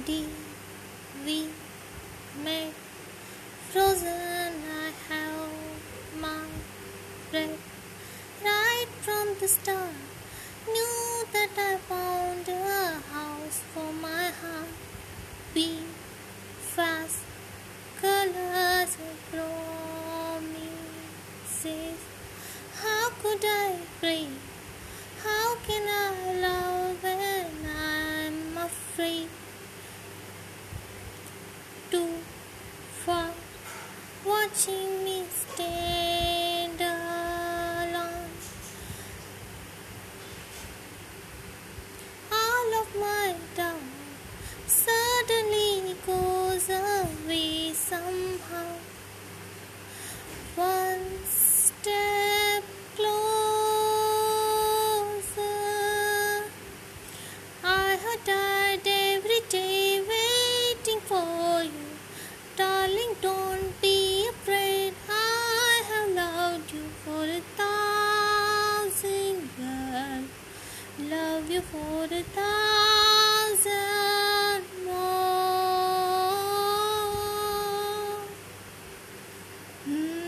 day we met. Frozen, I have my breath right from the start. Knew that I found a house for my heart. Be fast, colors and promises. How could I watching me stand alone. All of my doubt suddenly goes away somehow. One step closer. I have died every day waiting for you. Darling, don't love you for a thousand more. Mm.